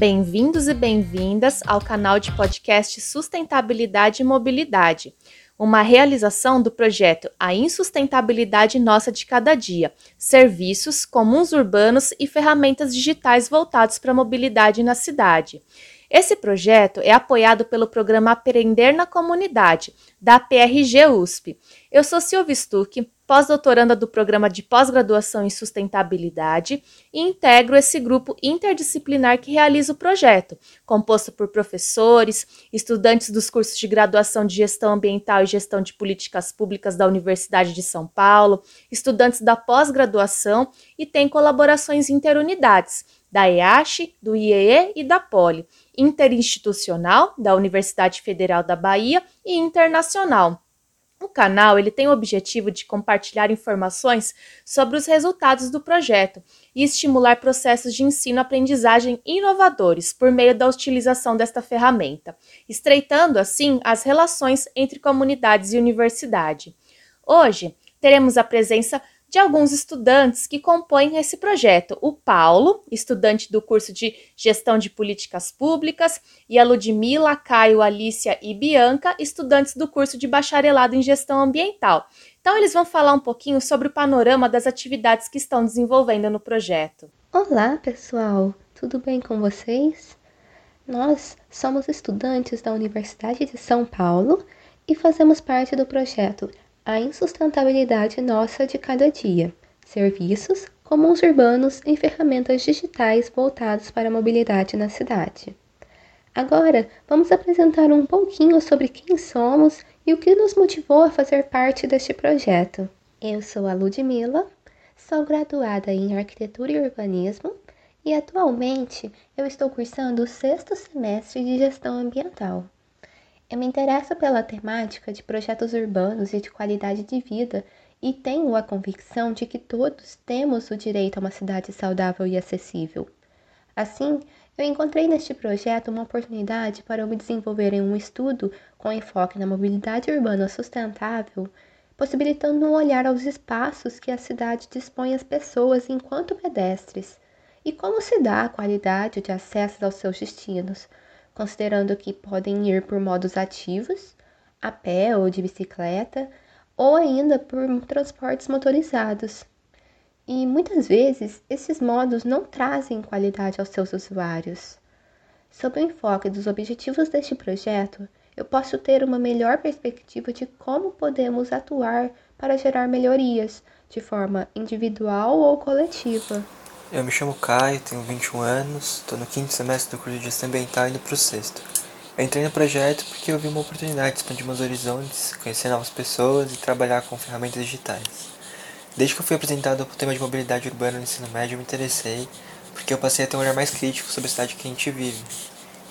Bem-vindos e bem-vindas ao canal de podcast Sustentabilidade e Mobilidade, uma realização do projeto A Insustentabilidade Nossa de Cada Dia, serviços, comuns urbanos e ferramentas digitais voltados para a mobilidade na cidade. Esse projeto é apoiado pelo programa Aprender na Comunidade, da PRG USP. Eu sou Silvia Stuck, pós-doutoranda do programa de pós-graduação em sustentabilidade e integro esse grupo interdisciplinar que realiza o projeto, composto por professores, estudantes dos cursos de graduação de gestão ambiental e gestão de políticas públicas da Universidade de São Paulo, estudantes da pós-graduação e tem colaborações interunidades da EASH, do IEE e da Poli, interinstitucional da Universidade Federal da Bahia e internacional. O canal ele tem o objetivo de compartilhar informações sobre os resultados do projeto e estimular processos de ensino-aprendizagem inovadores por meio da utilização desta ferramenta, estreitando assim as relações entre comunidades e universidade. Hoje teremos a presença de alguns estudantes que compõem esse projeto. O Paulo, estudante do curso de Gestão de Políticas Públicas, e a Ludmila, Caio, Alícia e Bianca, estudantes do curso de Bacharelado em Gestão Ambiental. Então, eles vão falar um pouquinho sobre o panorama das atividades que estão desenvolvendo no projeto. Olá, pessoal! Tudo bem com vocês? Nós somos estudantes da Universidade de São Paulo e fazemos parte do projeto a insustentabilidade nossa de cada dia, serviços, comuns urbanos e ferramentas digitais voltados para a mobilidade na cidade. Agora, vamos apresentar um pouquinho sobre quem somos e o que nos motivou a fazer parte deste projeto. Eu sou a Ludmila, sou graduada em Arquitetura e Urbanismo e atualmente eu estou cursando o sexto semestre de Gestão Ambiental. Eu me interesso pela temática de projetos urbanos e de qualidade de vida e tenho a convicção de que todos temos o direito a uma cidade saudável e acessível. Assim, eu encontrei neste projeto uma oportunidade para eu me desenvolver em um estudo com enfoque na mobilidade urbana sustentável, possibilitando um olhar aos espaços que a cidade dispõe às pessoas enquanto pedestres e como se dá a qualidade de acesso aos seus destinos, considerando que podem ir por modos ativos, a pé ou de bicicleta, ou ainda por transportes motorizados. E muitas vezes esses modos não trazem qualidade aos seus usuários. Sob o enfoque dos objetivos deste projeto, eu posso ter uma melhor perspectiva de como podemos atuar para gerar melhorias de forma individual ou coletiva. Eu me chamo Caio, tenho 21 anos, estou no quinto semestre do curso de gestão ambiental indo para o sexto. Eu entrei no projeto porque eu vi uma oportunidade de expandir meus horizontes, conhecer novas pessoas e trabalhar com ferramentas digitais. Desde que eu fui apresentado ao tema de mobilidade urbana no ensino médio, eu me interessei, porque eu passei a ter um olhar mais crítico sobre a cidade que a gente vive.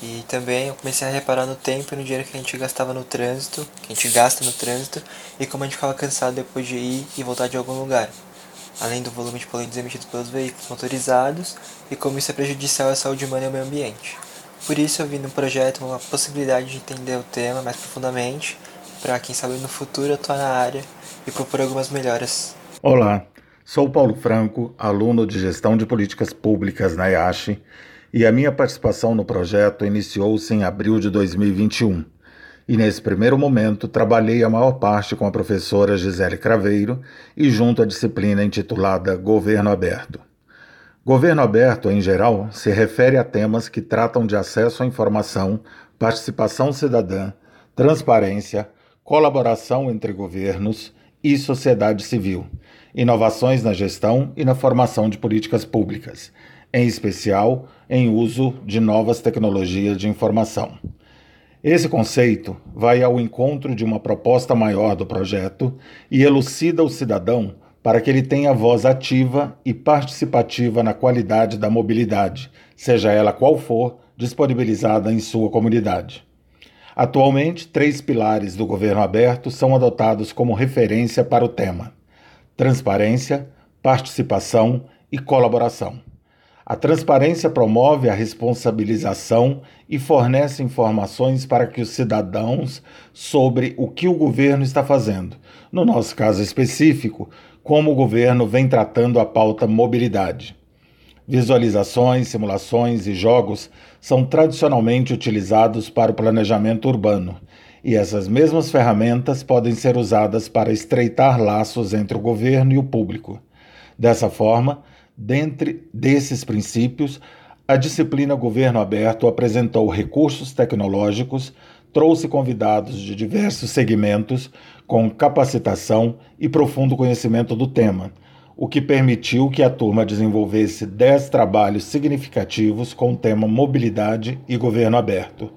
E também eu comecei a reparar no tempo e no dinheiro que a gente gastava no trânsito, que a gente gasta no trânsito, e como a gente ficava cansado depois de ir e voltar de algum lugar além do volume de poluentes emitidos pelos veículos motorizados e como isso é prejudicial à saúde humana e ao meio ambiente. Por isso eu vi no projeto uma possibilidade de entender o tema mais profundamente, para quem sabe no futuro atuar na área e propor algumas melhoras. Olá, sou Paulo Franco, aluno de Gestão de Políticas Públicas na IASH, e a minha participação no projeto iniciou-se em abril de 2021 e nesse primeiro momento trabalhei a maior parte com a professora Gisele Craveiro e junto à disciplina intitulada Governo Aberto. Governo aberto, em geral, se refere a temas que tratam de acesso à informação, participação cidadã, transparência, colaboração entre governos e sociedade civil, inovações na gestão e na formação de políticas públicas, em especial em uso de novas tecnologias de informação. Esse conceito vai ao encontro de uma proposta maior do projeto e elucida o cidadão para que ele tenha voz ativa e participativa na qualidade da mobilidade, seja ela qual for, disponibilizada em sua comunidade. Atualmente, três pilares do governo aberto são adotados como referência para o tema: transparência, participação e colaboração. A transparência promove a responsabilização e fornece informações para que os cidadãos sobre o que o governo está fazendo. No nosso caso específico, como o governo vem tratando a pauta mobilidade. Visualizações, simulações e jogos são tradicionalmente utilizados para o planejamento urbano, e essas mesmas ferramentas podem ser usadas para estreitar laços entre o governo e o público. Dessa forma, dentre desses princípios, a disciplina Governo Aberto apresentou recursos tecnológicos, trouxe convidados de diversos segmentos com capacitação e profundo conhecimento do tema, o que permitiu que a turma desenvolvesse 10 trabalhos significativos com o tema mobilidade e governo aberto,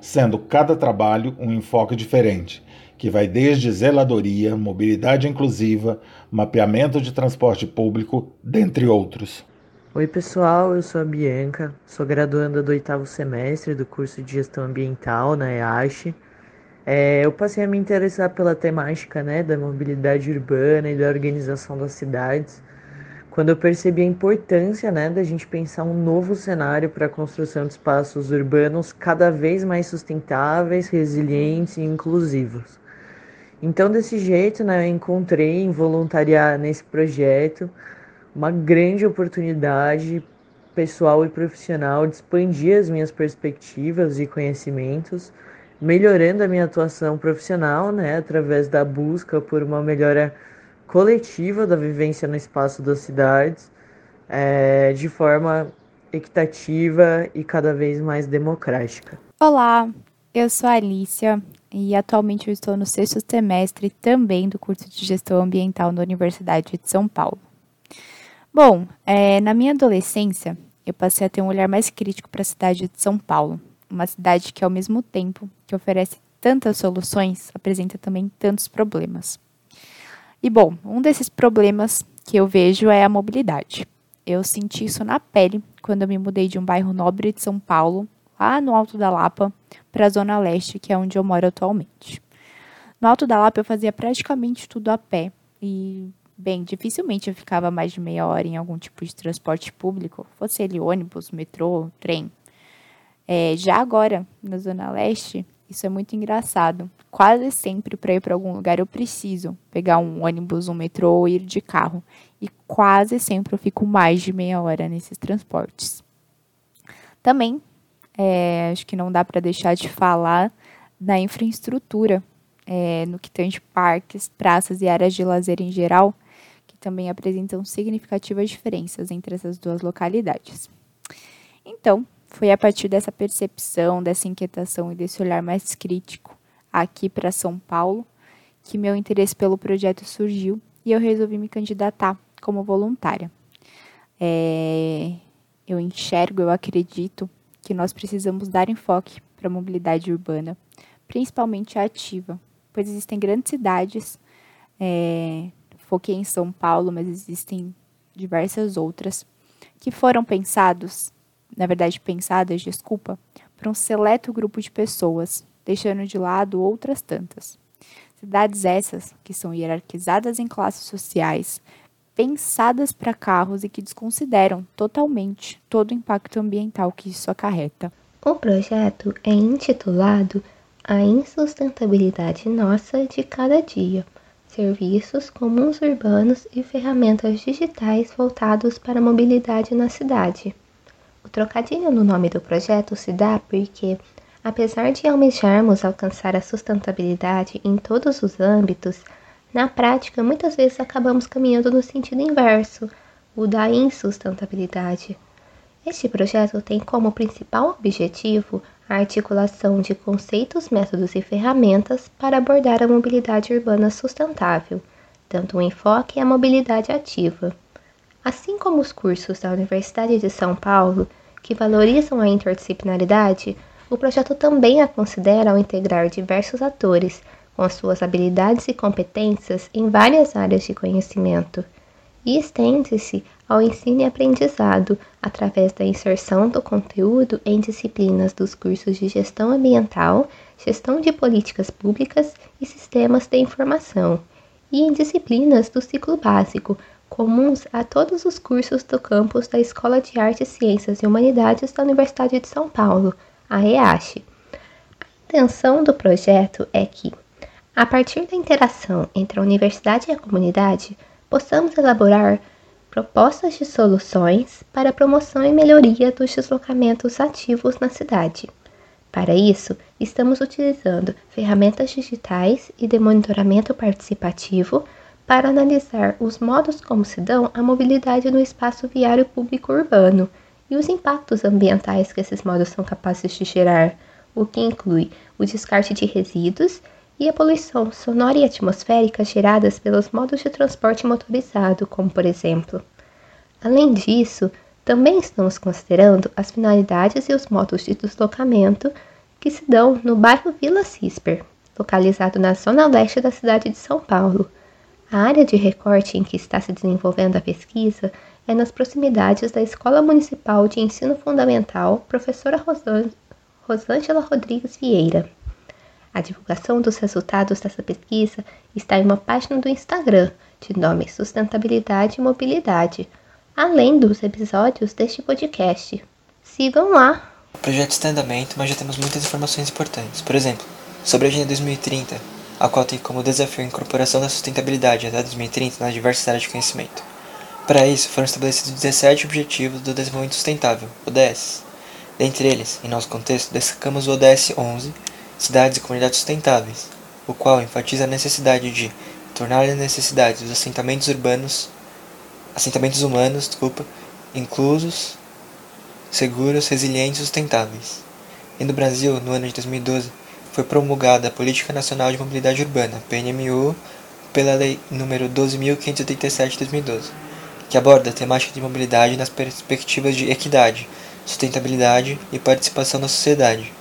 sendo cada trabalho um enfoque diferente, que vai desde zeladoria, mobilidade inclusiva, mapeamento de transporte público, dentre outros. Oi pessoal, eu sou a Bianca, sou graduanda do oitavo semestre do curso de Gestão Ambiental na EASH. É, eu passei a me interessar pela temática né, da mobilidade urbana e da organização das cidades, quando eu percebi a importância né, da gente pensar um novo cenário para a construção de espaços urbanos cada vez mais sustentáveis, resilientes e inclusivos. Então, desse jeito, né, eu encontrei em voluntariar nesse projeto uma grande oportunidade pessoal e profissional de expandir as minhas perspectivas e conhecimentos, melhorando a minha atuação profissional, né, através da busca por uma melhora coletiva da vivência no espaço das cidades, é, de forma equitativa e cada vez mais democrática. Olá, eu sou a Alicia e atualmente eu estou no sexto semestre também do curso de Gestão Ambiental na Universidade de São Paulo. Bom, é, na minha adolescência, eu passei a ter um olhar mais crítico para a cidade de São Paulo, uma cidade que, ao mesmo tempo que oferece tantas soluções, apresenta também tantos problemas. E bom, um desses problemas que eu vejo é a mobilidade. Eu senti isso na pele quando eu me mudei de um bairro nobre de São Paulo, lá no Alto da Lapa, para a Zona Leste, que é onde eu moro atualmente. No Alto da Lapa eu fazia praticamente tudo a pé e Bem, dificilmente eu ficava mais de meia hora em algum tipo de transporte público, fosse ele ônibus, metrô, trem. É, já agora, na Zona Leste, isso é muito engraçado. Quase sempre para ir para algum lugar eu preciso pegar um ônibus, um metrô ou ir de carro. E quase sempre eu fico mais de meia hora nesses transportes. Também, é, acho que não dá para deixar de falar da infraestrutura é, no que tange parques, praças e áreas de lazer em geral também apresentam significativas diferenças entre essas duas localidades. Então, foi a partir dessa percepção, dessa inquietação e desse olhar mais crítico aqui para São Paulo que meu interesse pelo projeto surgiu e eu resolvi me candidatar como voluntária. É, eu enxergo, eu acredito que nós precisamos dar enfoque para a mobilidade urbana, principalmente a ativa, pois existem grandes cidades é, foquei em São Paulo, mas existem diversas outras que foram pensados, na verdade pensadas, desculpa, para um seleto grupo de pessoas, deixando de lado outras tantas. Cidades essas que são hierarquizadas em classes sociais, pensadas para carros e que desconsideram totalmente todo o impacto ambiental que isso acarreta. O projeto é intitulado A Insustentabilidade Nossa de Cada Dia serviços comuns urbanos e ferramentas digitais voltados para a mobilidade na cidade. O trocadilho no nome do projeto se dá porque, apesar de almejarmos alcançar a sustentabilidade em todos os âmbitos, na prática muitas vezes acabamos caminhando no sentido inverso, o da insustentabilidade. Este projeto tem como principal objetivo a articulação de conceitos, métodos e ferramentas para abordar a mobilidade urbana sustentável, dando um enfoque à mobilidade ativa. Assim como os cursos da Universidade de São Paulo, que valorizam a interdisciplinaridade, o projeto também a considera ao integrar diversos atores com suas habilidades e competências em várias áreas de conhecimento e estende-se ao ensino e aprendizado através da inserção do conteúdo em disciplinas dos cursos de gestão ambiental, gestão de políticas públicas e sistemas de informação, e em disciplinas do ciclo básico, comuns a todos os cursos do campus da Escola de Artes, Ciências e Humanidades da Universidade de São Paulo, a EASH. A intenção do projeto é que, a partir da interação entre a universidade e a comunidade, possamos elaborar propostas de soluções para a promoção e melhoria dos deslocamentos ativos na cidade. Para isso, estamos utilizando ferramentas digitais e de monitoramento participativo para analisar os modos como se dão a mobilidade no espaço viário público urbano e os impactos ambientais que esses modos são capazes de gerar, o que inclui o descarte de resíduos e a poluição sonora e atmosférica geradas pelos modos de transporte motorizado, como por exemplo. Além disso, também estamos considerando as finalidades e os modos de deslocamento que se dão no bairro Vila Cisper, localizado na zona leste da cidade de São Paulo. A área de recorte em que está se desenvolvendo a pesquisa é nas proximidades da Escola Municipal de Ensino Fundamental Professora Rosângela Rodrigues Vieira. A divulgação dos resultados dessa pesquisa está em uma página do Instagram, de nome Sustentabilidade e Mobilidade, além dos episódios deste podcast. Sigam lá! O projeto está em andamento, mas já temos muitas informações importantes. Por exemplo, sobre a Agenda 2030, a qual tem como desafio a incorporação da sustentabilidade até 2030 na diversidade de conhecimento. Para isso, foram estabelecidos 17 Objetivos do Desenvolvimento Sustentável, ODS. Dentre eles, em nosso contexto, destacamos o ODS 11, cidades e comunidades sustentáveis, o qual enfatiza a necessidade de tornar as necessidades dos assentamentos urbanos, assentamentos humanos, desculpa, inclusos, seguros, resilientes e sustentáveis. E no Brasil, no ano de 2012, foi promulgada a Política Nacional de Mobilidade Urbana, PNMU, pela Lei nº 12.587 de 2012, que aborda a temática de mobilidade nas perspectivas de equidade, sustentabilidade e participação na sociedade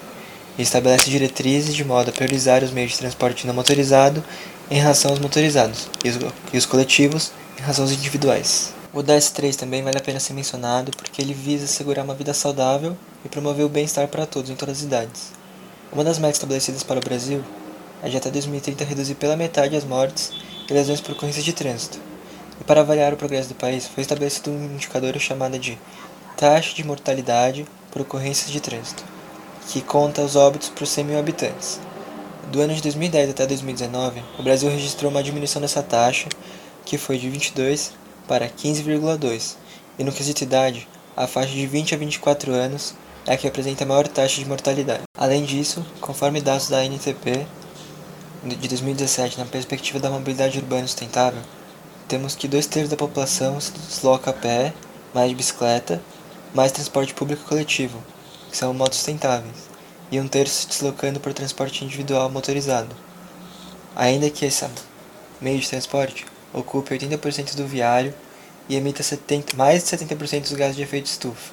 e estabelece diretrizes de modo a priorizar os meios de transporte não motorizado em relação aos motorizados e os, e os coletivos em relação aos individuais. O DS3 também vale a pena ser mencionado porque ele visa assegurar uma vida saudável e promover o bem-estar para todos em todas as idades. Uma das metas estabelecidas para o Brasil é de até 2030 reduzir pela metade as mortes e lesões por ocorrências de trânsito. E para avaliar o progresso do país, foi estabelecido um indicador chamado de taxa de mortalidade por ocorrências de trânsito que conta os óbitos por 100 mil habitantes. Do ano de 2010 até 2019, o Brasil registrou uma diminuição dessa taxa, que foi de 22 para 15,2, e no quesito idade, a faixa de 20 a 24 anos é a que apresenta a maior taxa de mortalidade. Além disso, conforme dados da NTP de 2017 na perspectiva da mobilidade urbana sustentável, temos que dois terços da população se desloca a pé, mais de bicicleta, mais transporte público coletivo, que são motos sustentáveis, e um terço se deslocando por transporte individual motorizado. Ainda que esse meio de transporte ocupe 80% do viário e emita 70, mais de 70% dos gases de efeito estufa.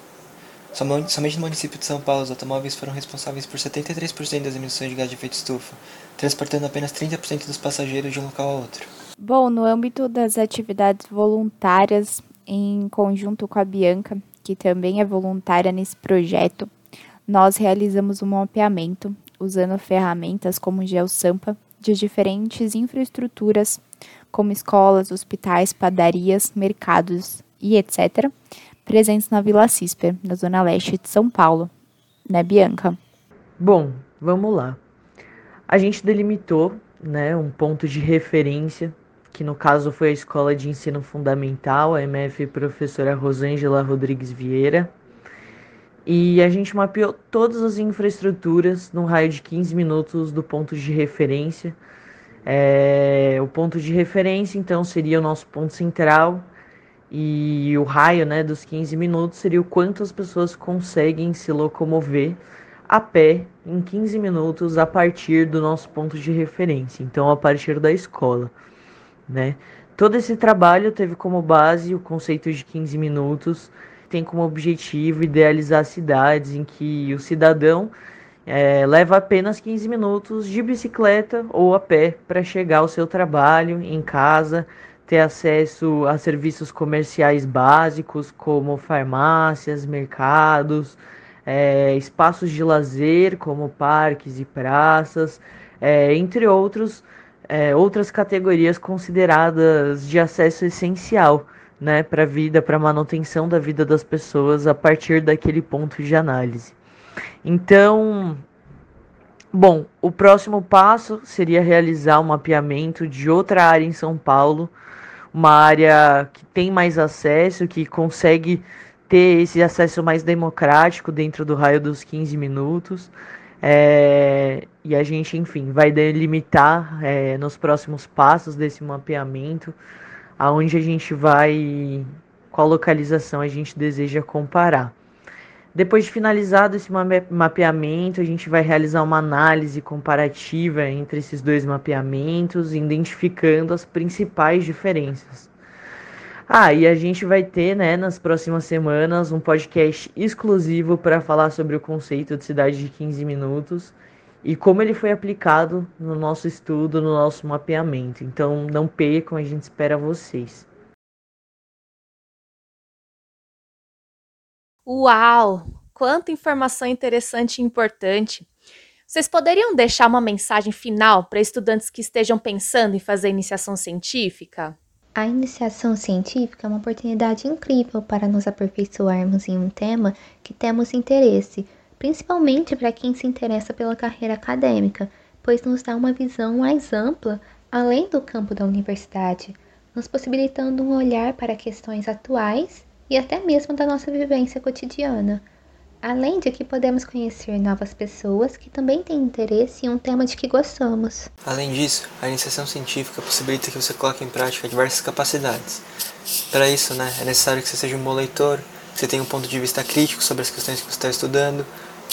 Somente no município de São Paulo, os automóveis foram responsáveis por 73% das emissões de gás de efeito estufa, transportando apenas 30% dos passageiros de um local a outro. Bom, no âmbito das atividades voluntárias, em conjunto com a Bianca, que também é voluntária nesse projeto, nós realizamos um mapeamento usando ferramentas como GeoSampa de diferentes infraestruturas, como escolas, hospitais, padarias, mercados e etc., presentes na Vila Cisper, na zona leste de São Paulo. Né, Bianca? Bom, vamos lá. A gente delimitou né, um ponto de referência, que no caso foi a Escola de Ensino Fundamental, a MF Professora Rosângela Rodrigues Vieira, e a gente mapeou todas as infraestruturas num raio de 15 minutos do ponto de referência. É, o ponto de referência, então, seria o nosso ponto central, e o raio né, dos 15 minutos seria o quanto as pessoas conseguem se locomover a pé em 15 minutos a partir do nosso ponto de referência, então a partir da escola. Né? Todo esse trabalho teve como base o conceito de 15 minutos tem como objetivo idealizar cidades em que o cidadão é, leva apenas 15 minutos de bicicleta ou a pé para chegar ao seu trabalho, em casa, ter acesso a serviços comerciais básicos como farmácias, mercados, é, espaços de lazer como parques e praças, é, entre outros, é, outras categorias consideradas de acesso essencial né, para a vida, para a manutenção da vida das pessoas a partir daquele ponto de análise. Então, bom, o próximo passo seria realizar um mapeamento de outra área em São Paulo, uma área que tem mais acesso, que consegue ter esse acesso mais democrático dentro do raio dos 15 minutos. É, e a gente, enfim, vai delimitar é, nos próximos passos desse mapeamento aonde a gente vai, qual localização a gente deseja comparar. Depois de finalizado esse mapeamento, a gente vai realizar uma análise comparativa entre esses dois mapeamentos, identificando as principais diferenças. Ah, e a gente vai ter, né, nas próximas semanas, um podcast exclusivo para falar sobre o conceito de cidade de 15 minutos e como ele foi aplicado no nosso estudo, no nosso mapeamento. Então, não percam, a gente espera vocês. Uau! Quanta informação interessante e importante! Vocês poderiam deixar uma mensagem final para estudantes que estejam pensando em fazer iniciação científica? A iniciação científica é uma oportunidade incrível para nos aperfeiçoarmos em um tema que temos interesse, principalmente para quem se interessa pela carreira acadêmica, pois nos dá uma visão mais ampla além do campo da universidade, nos possibilitando um olhar para questões atuais e até mesmo da nossa vivência cotidiana. Além de que podemos conhecer novas pessoas que também têm interesse em um tema de que gostamos. Além disso, a iniciação científica possibilita que você coloque em prática diversas capacidades. Para isso, né, é necessário que você seja um bom leitor, que você tenha um ponto de vista crítico sobre as questões que você está estudando.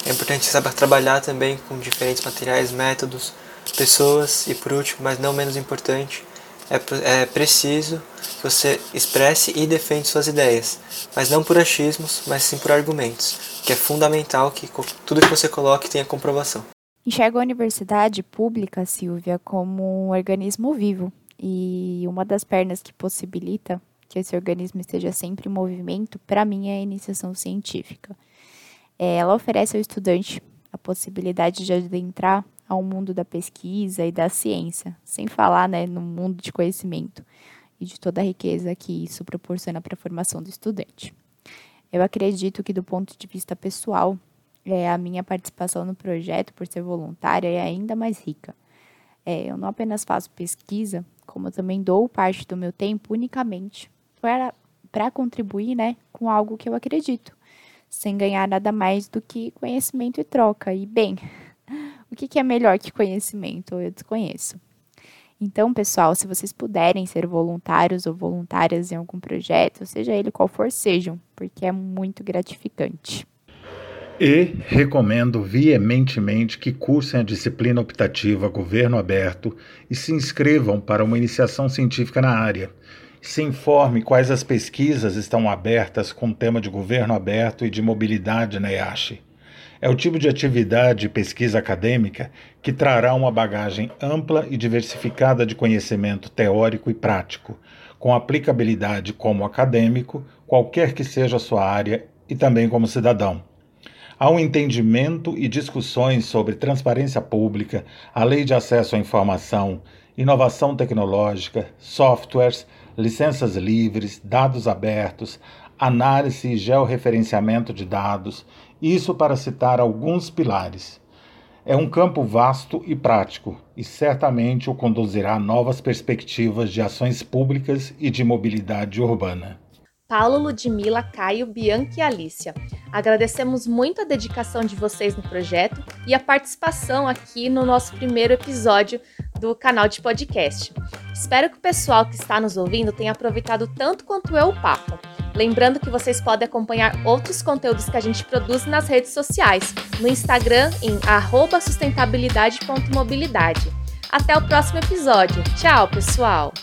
É importante saber trabalhar também com diferentes materiais, métodos, pessoas e, por último, mas não menos importante, é, é preciso que você expresse e defenda suas ideias, mas não por achismos, mas sim por argumentos, que é fundamental que tudo que você coloque tenha comprovação. Enxergo a universidade pública, Silvia, como um organismo vivo e uma das pernas que possibilita que esse organismo esteja sempre em movimento, para mim, é a iniciação científica. É, ela oferece ao estudante a possibilidade de adentrar ao mundo da pesquisa e da ciência, sem falar né, no mundo de conhecimento e de toda a riqueza que isso proporciona para a formação do estudante. Eu acredito que, do ponto de vista pessoal, é, a minha participação no projeto, por ser voluntária, é ainda mais rica. É, eu não apenas faço pesquisa, como também dou parte do meu tempo unicamente para contribuir né, com algo que eu acredito, sem ganhar nada mais do que conhecimento e troca. E, bem, o que, que é melhor que conhecimento? Eu desconheço. Então, pessoal, se vocês puderem ser voluntários ou voluntárias em algum projeto, seja ele qual for, sejam, porque é muito gratificante. E recomendo veementemente que cursem a disciplina optativa Governo Aberto e se inscrevam para uma iniciação científica na área. Se informe quais as pesquisas estão abertas com o tema de governo aberto e de mobilidade na EASH. É o tipo de atividade e pesquisa acadêmica que trará uma bagagem ampla e diversificada de conhecimento teórico e prático, com aplicabilidade como acadêmico, qualquer que seja a sua área, e também como cidadão. Há um entendimento e discussões sobre transparência pública, a lei de acesso à informação, inovação tecnológica, softwares, licenças livres, dados abertos, análise e georreferenciamento de dados, isso para citar alguns pilares. É um campo vasto e prático, e certamente o conduzirá a novas perspectivas de ações públicas e de mobilidade urbana. Paulo, Ludmila, Caio, Bianca e Alicia. Agradecemos muito a dedicação de vocês no projeto e a participação aqui no nosso primeiro episódio do canal de podcast. Espero que o pessoal que está nos ouvindo tenha aproveitado tanto quanto eu o papo. Lembrando que vocês podem acompanhar outros conteúdos que a gente produz nas redes sociais, no Instagram em sustentabilidade.mobilidade. Até o próximo episódio. Tchau, pessoal!